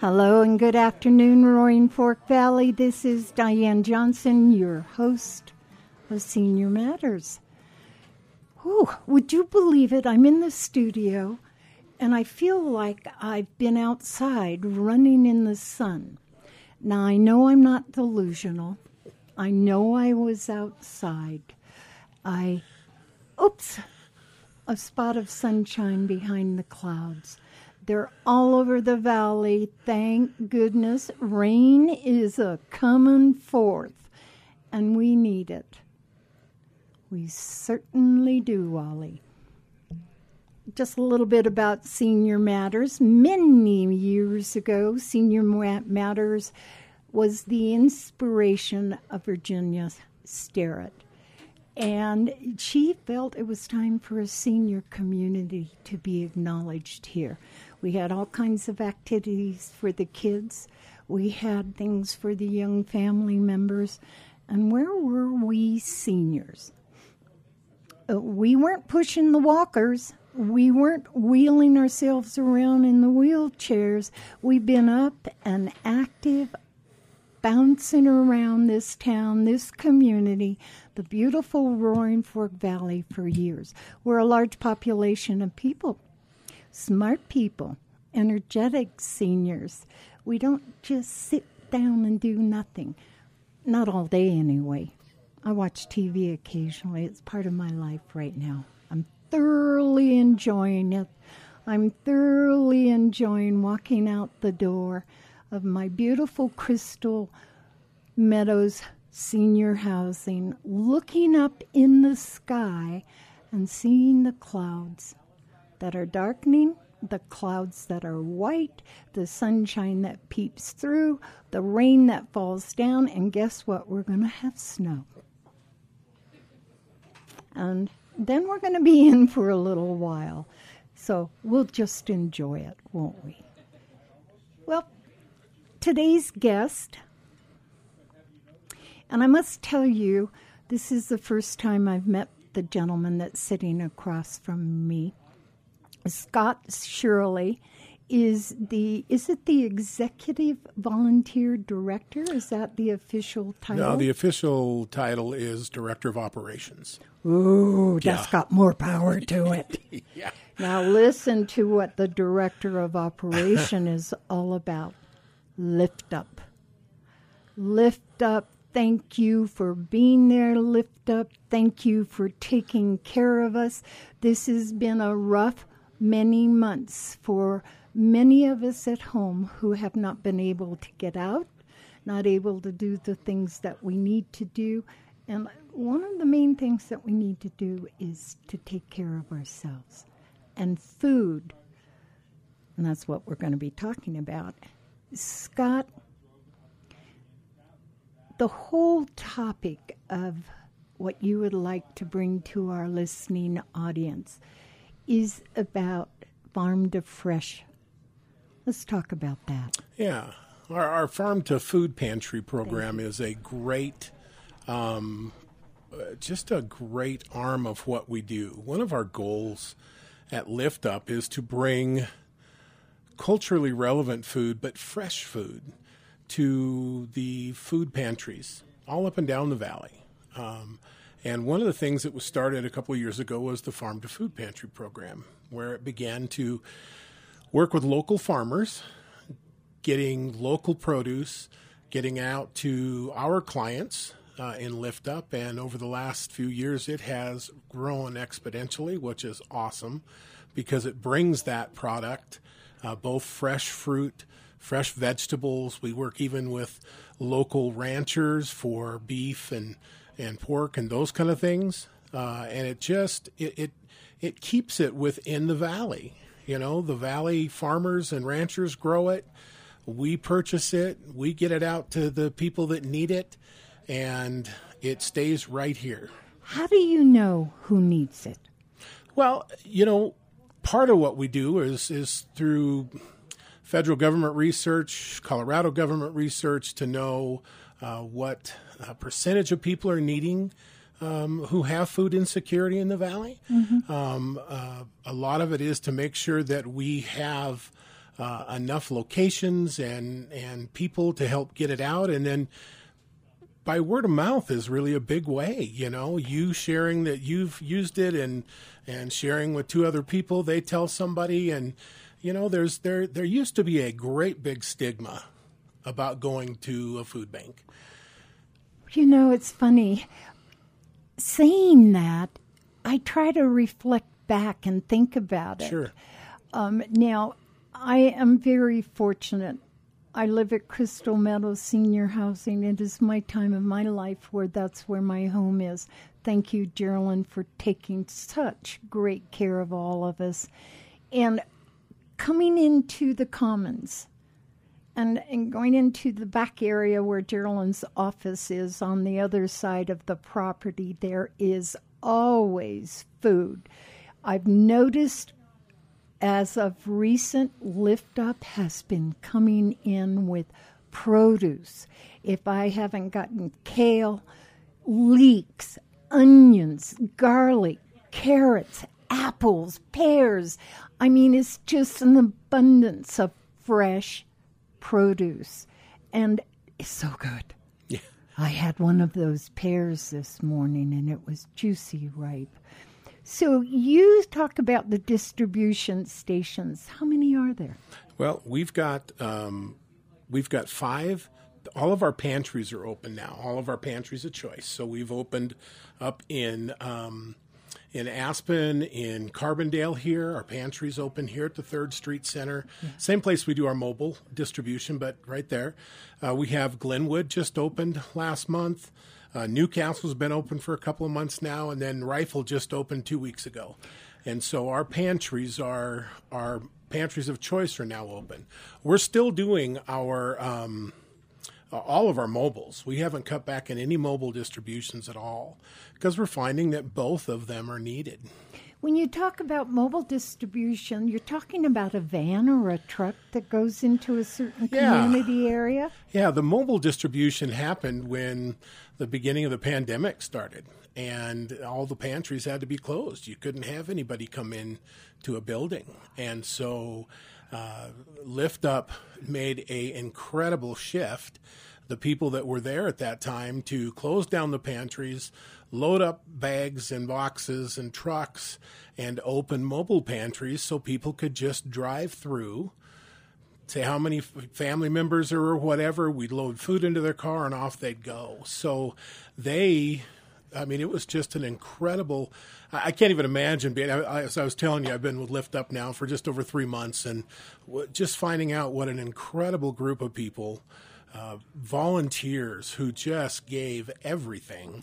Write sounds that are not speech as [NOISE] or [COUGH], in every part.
Hello. And good afternoon, Roaring Fork Valley. This is Diane Johnson, your host of Senior Matters. Whew, would you believe it? I'm in the studio and I feel like I've been outside running in the sun. Now, I know I'm not delusional. I know I was outside. I, oops, a spot of sunshine behind the clouds. They're all over the valley. Thank goodness. Rain is a coming forth, and we need it. We certainly do, Wally. Just a little bit about Senior Matters. Many years ago, Senior Matters was the inspiration of Virginia Sterrett. And she felt it was time for a senior community to be acknowledged here. We had all kinds of activities for the kids, we had things for the young family members. And where were we seniors? Uh, we weren't pushing the walkers. We weren't wheeling ourselves around in the wheelchairs. We've been up and active, bouncing around this town, this community, the beautiful Roaring Fork Valley for years. We're a large population of people, smart people, energetic seniors. We don't just sit down and do nothing. Not all day, anyway. I watch TV occasionally. It's part of my life right now. I'm thoroughly enjoying it. I'm thoroughly enjoying walking out the door of my beautiful Crystal Meadows senior housing, looking up in the sky and seeing the clouds that are darkening, the clouds that are white, the sunshine that peeps through, the rain that falls down, and guess what? We're going to have snow. And then we're going to be [LAUGHS] in for a little while. So we'll just enjoy it, won't we? Well, today's guest, and I must tell you, this is the first time I've met the gentleman that's sitting across from me. Scott Shirley is the is it the executive volunteer director? Is that the official title? No, the official title is director of operations. Ooh, that's yeah. got more power to [LAUGHS] it. yeah. Now listen to what the director of operation [LAUGHS] is all about. Lift up. Lift up. Thank you for being there, Lift Up. Thank you for taking care of us. This has been a rough many months for many of us at home who have not been able to get out, not able to do the things that we need to do. And one of the main things that we need to do is to take care of ourselves. And food, and that's what we're going to be talking about. Scott, the whole topic of what you would like to bring to our listening audience is about farm to fresh Let's talk about that. Yeah. Our, our farm to food pantry program is a great, um, just a great arm of what we do. One of our goals at Lift Up is to bring culturally relevant food, but fresh food, to the food pantries all up and down the valley. Um, and one of the things that was started a couple of years ago was the Farm to Food Pantry program, where it began to work with local farmers, getting local produce, getting out to our clients uh, in Lift Up. And over the last few years, it has grown exponentially, which is awesome because it brings that product, uh, both fresh fruit, fresh vegetables. We work even with local ranchers for beef and, and pork and those kind of things. Uh, and it just it, it it keeps it within the valley you know, the valley farmers and ranchers grow it. We purchase it. We get it out to the people that need it, and it stays right here. How do you know who needs it? Well, you know, part of what we do is is through federal government research, Colorado government research, to know uh, what uh, percentage of people are needing um, who have food insecurity in the valley. Mm-hmm. Um, uh, a lot of it is to make sure that we have uh, enough locations and and people to help get it out, and then by word of mouth is really a big way. You know, you sharing that you've used it and and sharing with two other people, they tell somebody, and you know, there's there there used to be a great big stigma about going to a food bank. You know, it's funny saying that. I try to reflect back and think about it. Sure. Um, now, I am very fortunate. I live at Crystal Meadows Senior Housing. It is my time of my life where that's where my home is. Thank you, Geraldine, for taking such great care of all of us. And coming into the commons and, and going into the back area where Geraldine's office is on the other side of the property, there is always food. I've noticed as of recent, Lift Up has been coming in with produce. If I haven't gotten kale, leeks, onions, garlic, carrots, apples, pears. I mean, it's just an abundance of fresh produce. And it's so good. Yeah. I had one of those pears this morning and it was juicy ripe. So you talk about the distribution stations. How many are there? Well, we've got um, we've got five. All of our pantries are open now. All of our pantries of choice. So we've opened up in um, in Aspen, in Carbondale here. Our pantry's open here at the Third Street Center. Yeah. Same place we do our mobile distribution, but right there. Uh, we have Glenwood just opened last month. Uh, New Castle's been open for a couple of months now, and then Rifle just opened two weeks ago. And so our pantries are our pantries of choice are now open. We're still doing our um, all of our mobiles. We haven't cut back in any mobile distributions at all because we're finding that both of them are needed. When you talk about mobile distribution, you're talking about a van or a truck that goes into a certain Yeah. community area. Yeah, the mobile distribution happened when the beginning of the pandemic started, and all the pantries had to be closed. You couldn't have anybody come in to a building, and so uh, Lift Up made a incredible shift. The people that were there at that time to close down the pantries, load up bags and boxes and trucks, and open mobile pantries so people could just drive through say how many family members or whatever. We'd load food into their car and off they'd go. So they, I mean, it was just an incredible. I I can't even imagine being. I, I- as I was telling you, I've been with Lift Up now for just over three months, and w- just finding out what an incredible group of people, uh, volunteers who just gave everything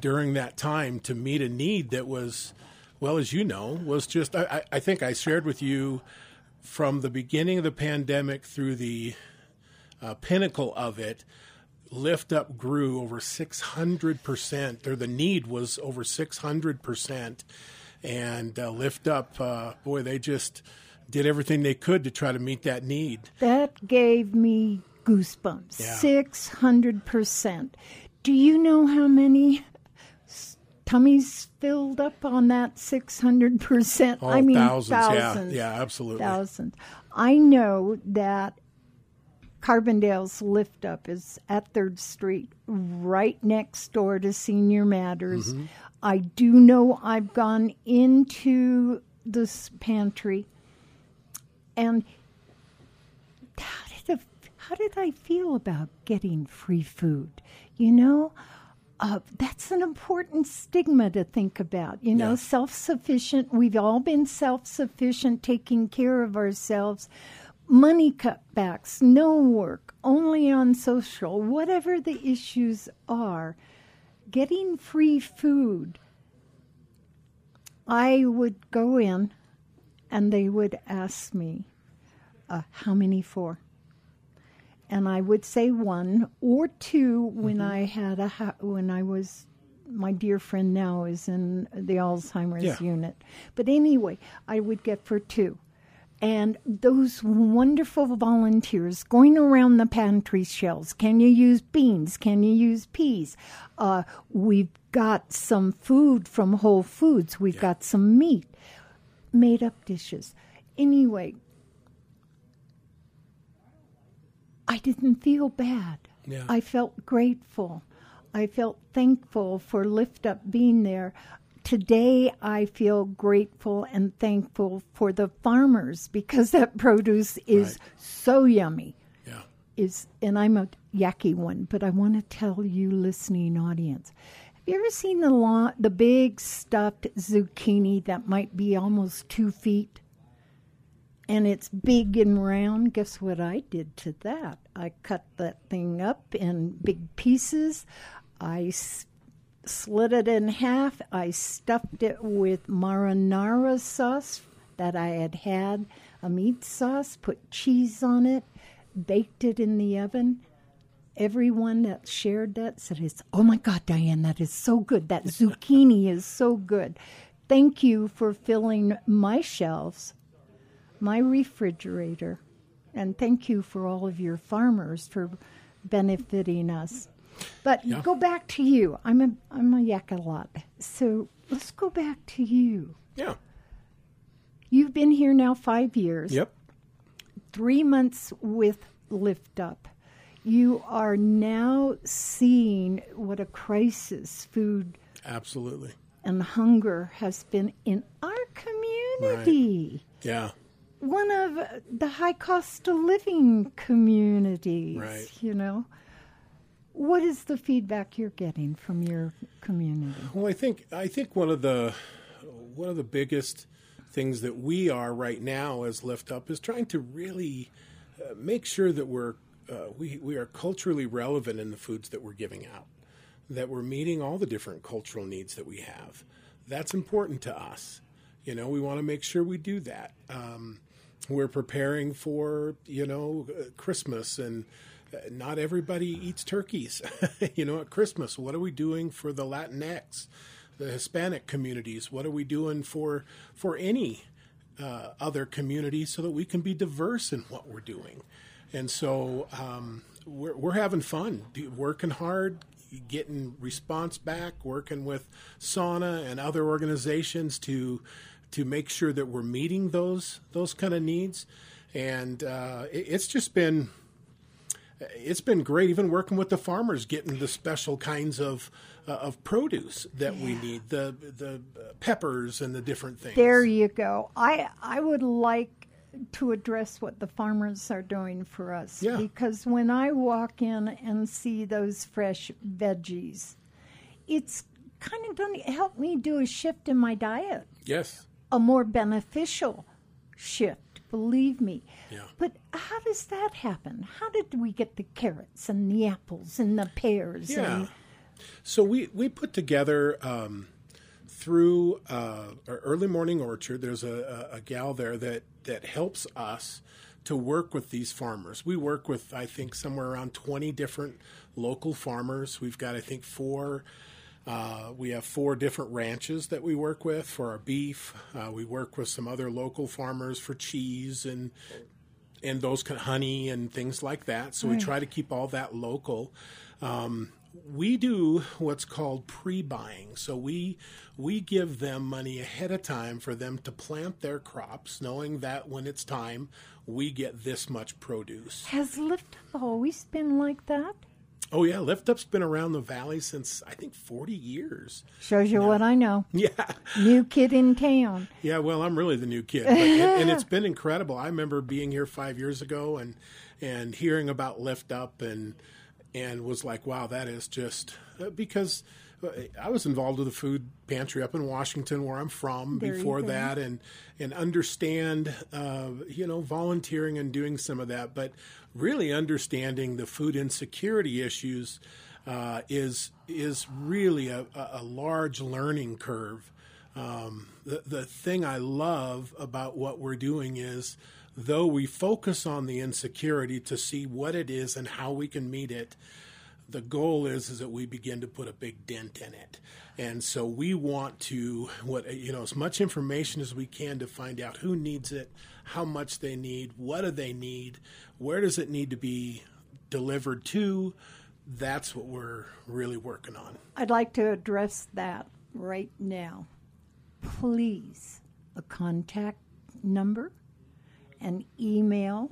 during that time to meet a need that was, well, as you know, was just. I, I- think I shared with you from the beginning of the pandemic through the uh, pinnacle of it, Lift Up grew over 600%, or the need was over 600%. And uh, Lift Up, uh, boy, they just did everything they could to try to meet that need. That gave me goosebumps. Yeah. Six hundred percent. Do you know how many tummies filled up on that six hundred percent? Oh, I mean, thousands, thousands. Yeah, yeah, absolutely. Thousands. I know that Carbondale's Lift Up is at Third Street, right next door to Senior Matters. Mm-hmm. I do know I've gone into this pantry, and how did I, how did I feel about getting free food? You know, uh, that's an important stigma to think about. You know, Yeah. self sufficient. We've all been self sufficient, taking care of ourselves. Money cutbacks, no work, only on social, whatever the issues are, getting free food. I would go in and they would ask me, uh, How many for? and I would say one or two when I had a ha- when I was my dear friend now is in the Alzheimer's Yeah. unit. But anyway, I would get for two. And those wonderful volunteers going around the pantry shelves. Can you use beans? Can you use peas? Uh, we've got some food from Whole Foods. We've got some meat, made up dishes. Anyway, I didn't feel bad. Yeah. I felt grateful. I felt thankful for Lift Up being there. Today, I feel grateful and thankful for the farmers because that produce is Right. so yummy. Yeah. Is and I'm a yucky one, but I want to tell you, listening audience, have you ever seen the long, the big stuffed zucchini that might be almost two feet? and it's big and round. Guess what I did to that? I cut that thing up in big pieces. I slit it in half. I stuffed it with marinara sauce that I had had, a meat sauce, put cheese on it, baked it in the oven. Everyone that shared that said, "It's oh my God, Diane, that is so good. That [LAUGHS] zucchini is so good." Thank you for filling my shelves my refrigerator. And thank you for all of your farmers for benefiting us. But Yeah. go back to you. I'm a I'm a yak a lot. So let's go back to you. Yeah. You've been here now five years. Yep. Three months with Lift Up. You are now seeing what a crisis food Absolutely. and hunger has been in our community. Yeah. one of the high cost of living communities. Right. You know, what is the feedback you're getting from your community? Well, I think I think one of the one of the biggest things that we are right now as Lift Up is trying to really uh, make sure that we're uh, we we are culturally relevant in the foods that we're giving out, that we're meeting all the different cultural needs that we have. That's important to us. You know, we want to make sure we do that. Um, we're preparing for you know uh, Christmas and. Not everybody eats turkeys, [LAUGHS] you know, at Christmas. What are we doing for the Latinx, the Hispanic communities? What are we doing for for any uh, other community so that we can be diverse in what we're doing? And so um, we're we're having fun, working hard, getting response back, working with Sauna and other organizations to to make sure that we're meeting those those kind of needs. And uh, it, it's just been it's been great even working with the farmers getting the special kinds of uh, of produce that we need the the peppers and the different things There you go. I I would like to address what the farmers are doing for us Yeah. because when I walk in and see those fresh veggies, it's kind of going to help me do a shift in my diet. yes a more beneficial shift, believe me. Yeah. But how does that happen? How did we get the carrots and the apples and the pears? yeah And, so we we put together um, through uh, our early morning orchard there's a, a, a gal there that that helps us to work with these farmers we work with i think somewhere around 20 different local farmers we've got i think four Uh, we have four different ranches that we work with for our beef. Uh, we work with some other local farmers for cheese and and those kind of honey and things like that. So we try to keep all that local. Um, we do what's called pre-buying. So we we give them money ahead of time for them to plant their crops, knowing that when it's time, we get this much produce. has Lift always been like that? Oh yeah, Lift Up's been around the valley since I think 40 years. Shows you what I know. [LAUGHS] Yeah. New kid in town. Yeah, well, I'm really the new kid, but, and, and it's [LAUGHS] been incredible. I remember being here five years ago and and hearing about Lift Up and and was like, wow, that is just uh, because I was involved with the food pantry up in Washington, where I'm from, There before that, and and understand, uh, you know, volunteering and doing some of that, but really understanding the food insecurity issues uh, is is really a, a large learning curve. Um, the, the thing I love about what we're doing is, though we focus on the insecurity to see what it is and how we can meet it, the goal is is that we begin to put a big dent in it. And so we want to what you know as much information as we can to find out who needs it, how much they need, what do they need, where does it need to be delivered to. That's what we're really working on. I'd like to address that right now. Please, a contact number, an email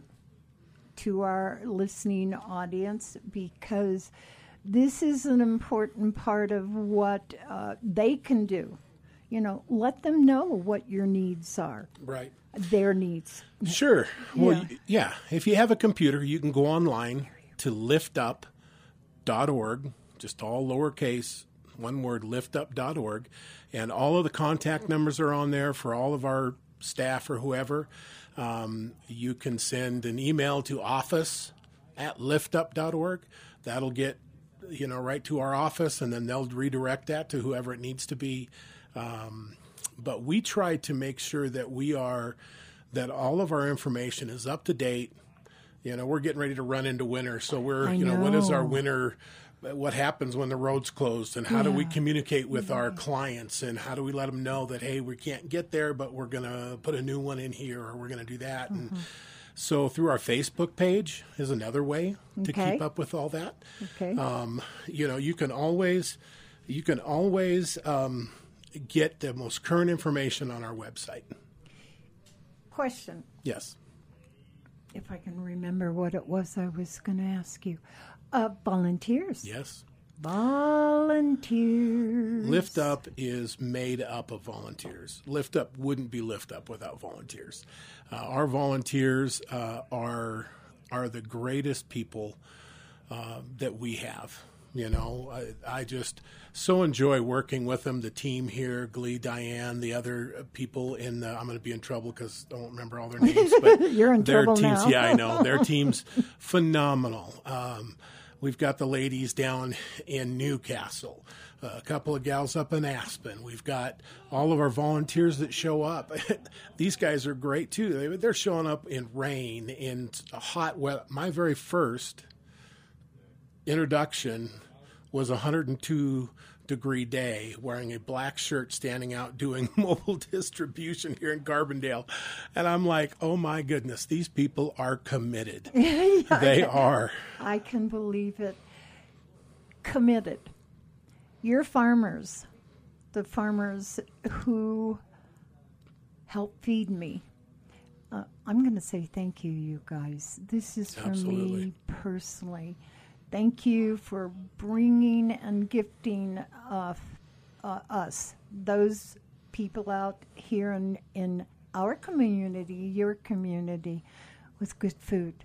to our listening audience because this is an important part of what uh, they can do. You know, let them know what your needs are, Right. their needs. Sure. Well, Yeah. y- yeah. If you have a computer, you can go online to liftup.org, just all lowercase, one word, liftup.org. And all of the contact numbers are on there for all of our staff or whoever. Um, you can send an email to office at liftup.org. That'll get you know right to our office, and then they'll redirect that to whoever it needs to be. Um, but we try to make sure that we are that all of our information is up to date. You know, we're getting ready to run into winter, so we're you know, what is our winter what happens when the road's closed and how do we communicate with our clients and how do we let them know that hey we can't get there but we're going to put a new one in here or we're going to do that and Mm-hmm. so through our facebook page is another way to Okay. keep up with all that Okay. um, you know you can always you can always um, get the most current information on our website Question yes if I can remember what it was I was going to ask you. Uh, volunteers. yes Volunteers. Lift Up is made up of volunteers. Lift Up wouldn't be Lift Up without volunteers. Uh, our volunteers uh, are are the greatest people uh, that we have. You know, I, I just so enjoy working with them. The team here, Glee, Diane, the other people in the. I'm going to be in trouble because I don't remember all their names. But [LAUGHS] You're in their trouble teams, now. yeah, I know their [LAUGHS] team's phenomenal. Um, we've got the ladies down in New Castle, uh, a couple of gals up in Aspen. We've got all of our volunteers that show up. [LAUGHS] These guys are great too. They, they're showing up in rain, in hot weather. My very first introduction was a 102 degree day wearing a black shirt standing out doing [LAUGHS] mobile distribution here in Carbondale and I'm like oh my goodness these people are committed [LAUGHS] they are I can believe it. Committed. Your farmers, the farmers who help feed me. Uh, I'm going to say thank you, you guys. This is for Absolutely. me personally. Thank you for bringing and gifting uh, uh, us, those people out here in, in our community, your community, with good food.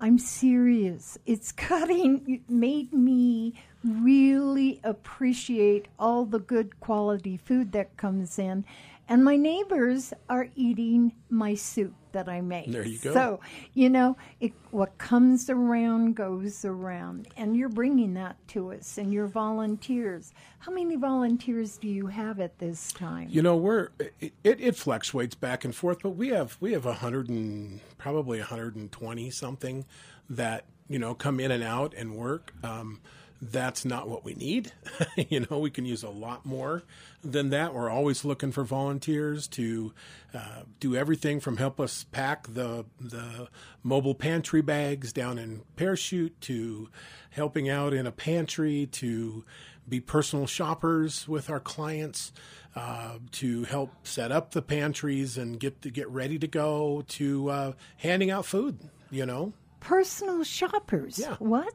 I'm serious. It's [LAUGHS] cutting, it made me really appreciate all the good quality food that comes in. And my neighbors are eating my soup that I make. There you go. So, you know, it, what comes around goes around. And you're bringing that to us and your volunteers. How many volunteers do you have at this time? you know we're it, it, it fluctuates back and forth but we have we have a 100 and probably 120 something that you know come in and out and work um, that's not what we need [LAUGHS] you know we can use a lot more than that we're always looking for volunteers to uh, do everything from help us pack the the mobile pantry bags down in parachute to helping out in a pantry to be personal shoppers with our clients uh, to help set up the pantries and get to get ready to go to uh, handing out food you know Personal shoppers. Yeah. What?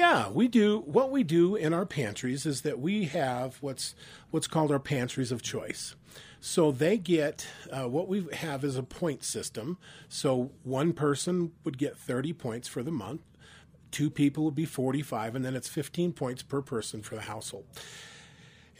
Yeah, we do. What we do in our pantries is that we have what's what's called our pantries of choice. So they get uh, what we have is a point system. So one person would get 30 points for the month, two people would be 45, and then it's 15 points per person for the household.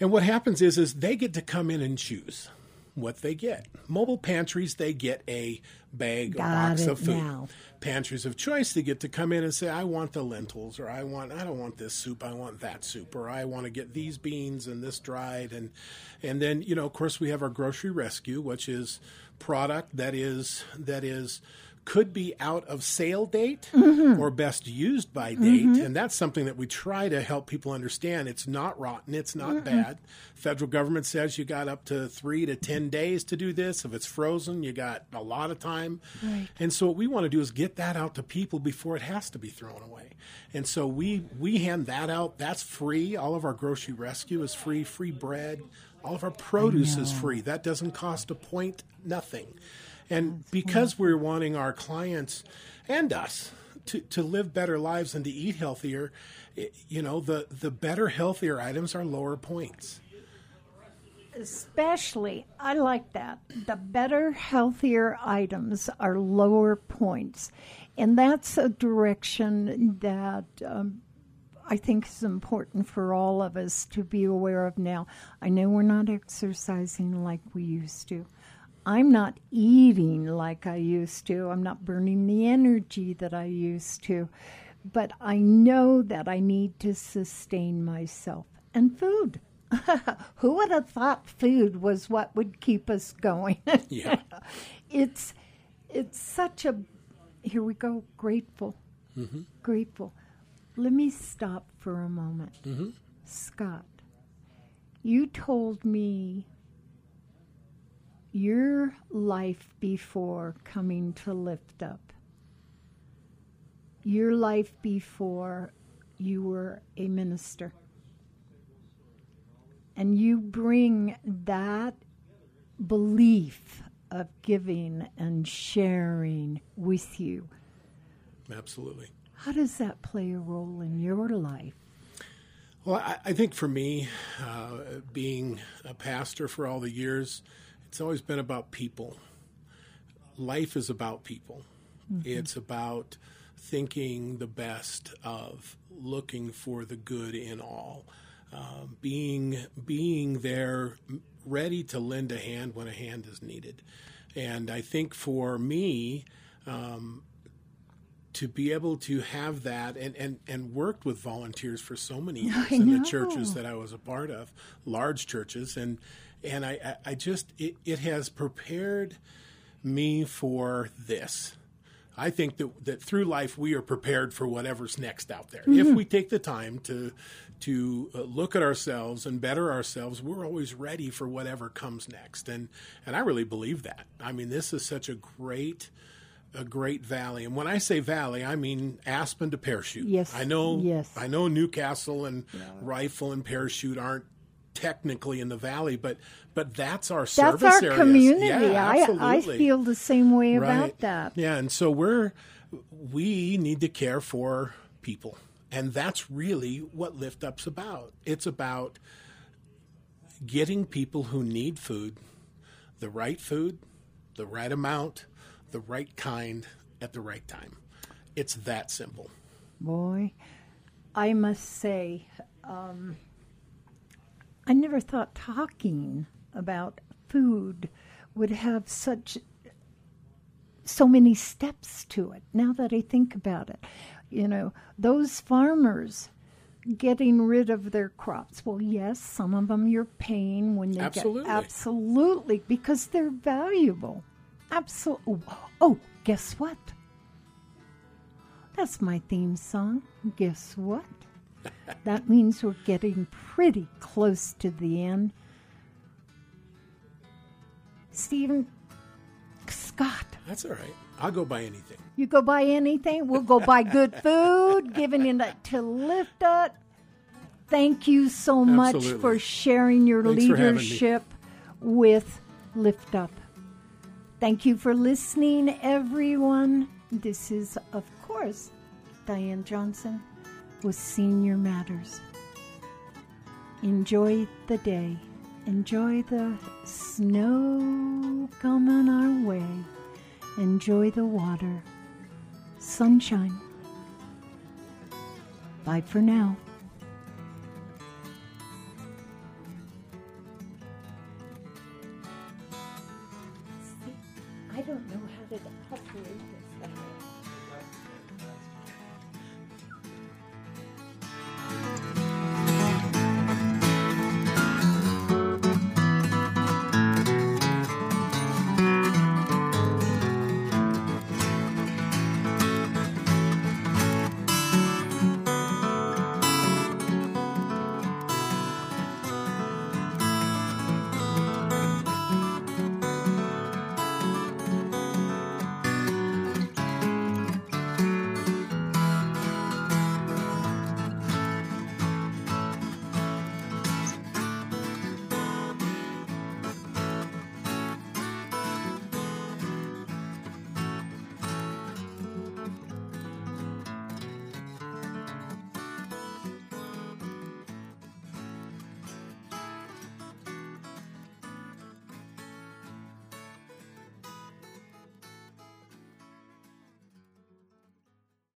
And what happens is, is they get to come in and choose what they get. Mobile pantries, they get a bag, Got a box of food. now. Pantries of choice, they get to come in and say, I want the lentils, or I want, I don't want this soup, I want that soup, or I want to get these beans and this dried, and and then you know, of course, we have our grocery rescue, which is product that is that is could be out of sale date or best used by date. And that's something that we try to help people understand. It's not rotten, it's not bad. Federal government says you got up to three to 10 days to do this. If it's frozen, you got a lot of time. And so what we want to do is get that out to people before it has to be thrown away. And so we, we hand that out. That's free. All of our grocery rescue is free, free bread. All of our produce is free. That doesn't cost a point, nothing. And because we're wanting our clients and us to, to live better lives and to eat healthier, it, you know, the, the better, healthier items are lower points. Especially, I like that. The better, healthier items are lower points. And that's a direction that um, I think is important for all of us to be aware of now. I know we're not exercising like we used to. I'm not eating like I used to. I'm not burning the energy that I used to. But I know that I need to sustain myself. And food. [LAUGHS] Who would have thought food was what would keep us going? [LAUGHS] Yeah. it's it's such a here we go grateful Mm-hmm. grateful let me stop for a moment Mm-hmm. scott you told me your life before coming to lift up your life before you were a minister and you bring that belief of giving and sharing with you. Absolutely. How does that play a role in your life? Well, I, I think for me, uh, being a pastor for all the years, it's always been about people. Life is about people. It's about thinking the best of, looking for the good in all, um, being being there, ready to lend a hand when a hand is needed. And I think for me, to be able to have that and, and, and worked with volunteers for so many [LAUGHS] years in the churches that I was a part of, large churches, and and I, I- I just it, it has prepared me for this. I think that that through life we are prepared for whatever's next out there. If we take the time to to uh, look at ourselves and better ourselves, we're always ready for whatever comes next. And and I really believe that. I mean, this is such a great a great valley. And when I say valley, I mean Aspen to Parachute. Yes, I know yes. I know New Castle and Rifle and Parachute aren't technically in the valley, but but that's our That's service our areas. community. Yeah, I, I feel the same way about that. Yeah, and so we're we need to care for people. And that's really what Lift Up's about. It's about getting people who need food, the right food, the right amount, the right kind at the right time. It's that simple. Boy, I must say, um, I never thought talking about food would have such so many steps to it. Now that I think about it, you know, those farmers getting rid of their crops. Well, yes, some of them you're paying when they Absolutely. get absolutely because they're valuable. Absolutely. Oh, guess what? That's my theme song. Guess what? That means we're getting pretty close to the end. Stephen, Scott, That's all right. I'll go buy anything. you go buy anything? We'll go buy good [LAUGHS] food, giving it to lift up. Thank you so much Absolutely. for sharing your Thanks for having me. leadership with Lift Up. Thank you for listening, everyone. This is, of course, Diane Johnson with Senior Matters. Enjoy the day. Enjoy the snow coming our way. Enjoy the water. Sunshine. Bye for now.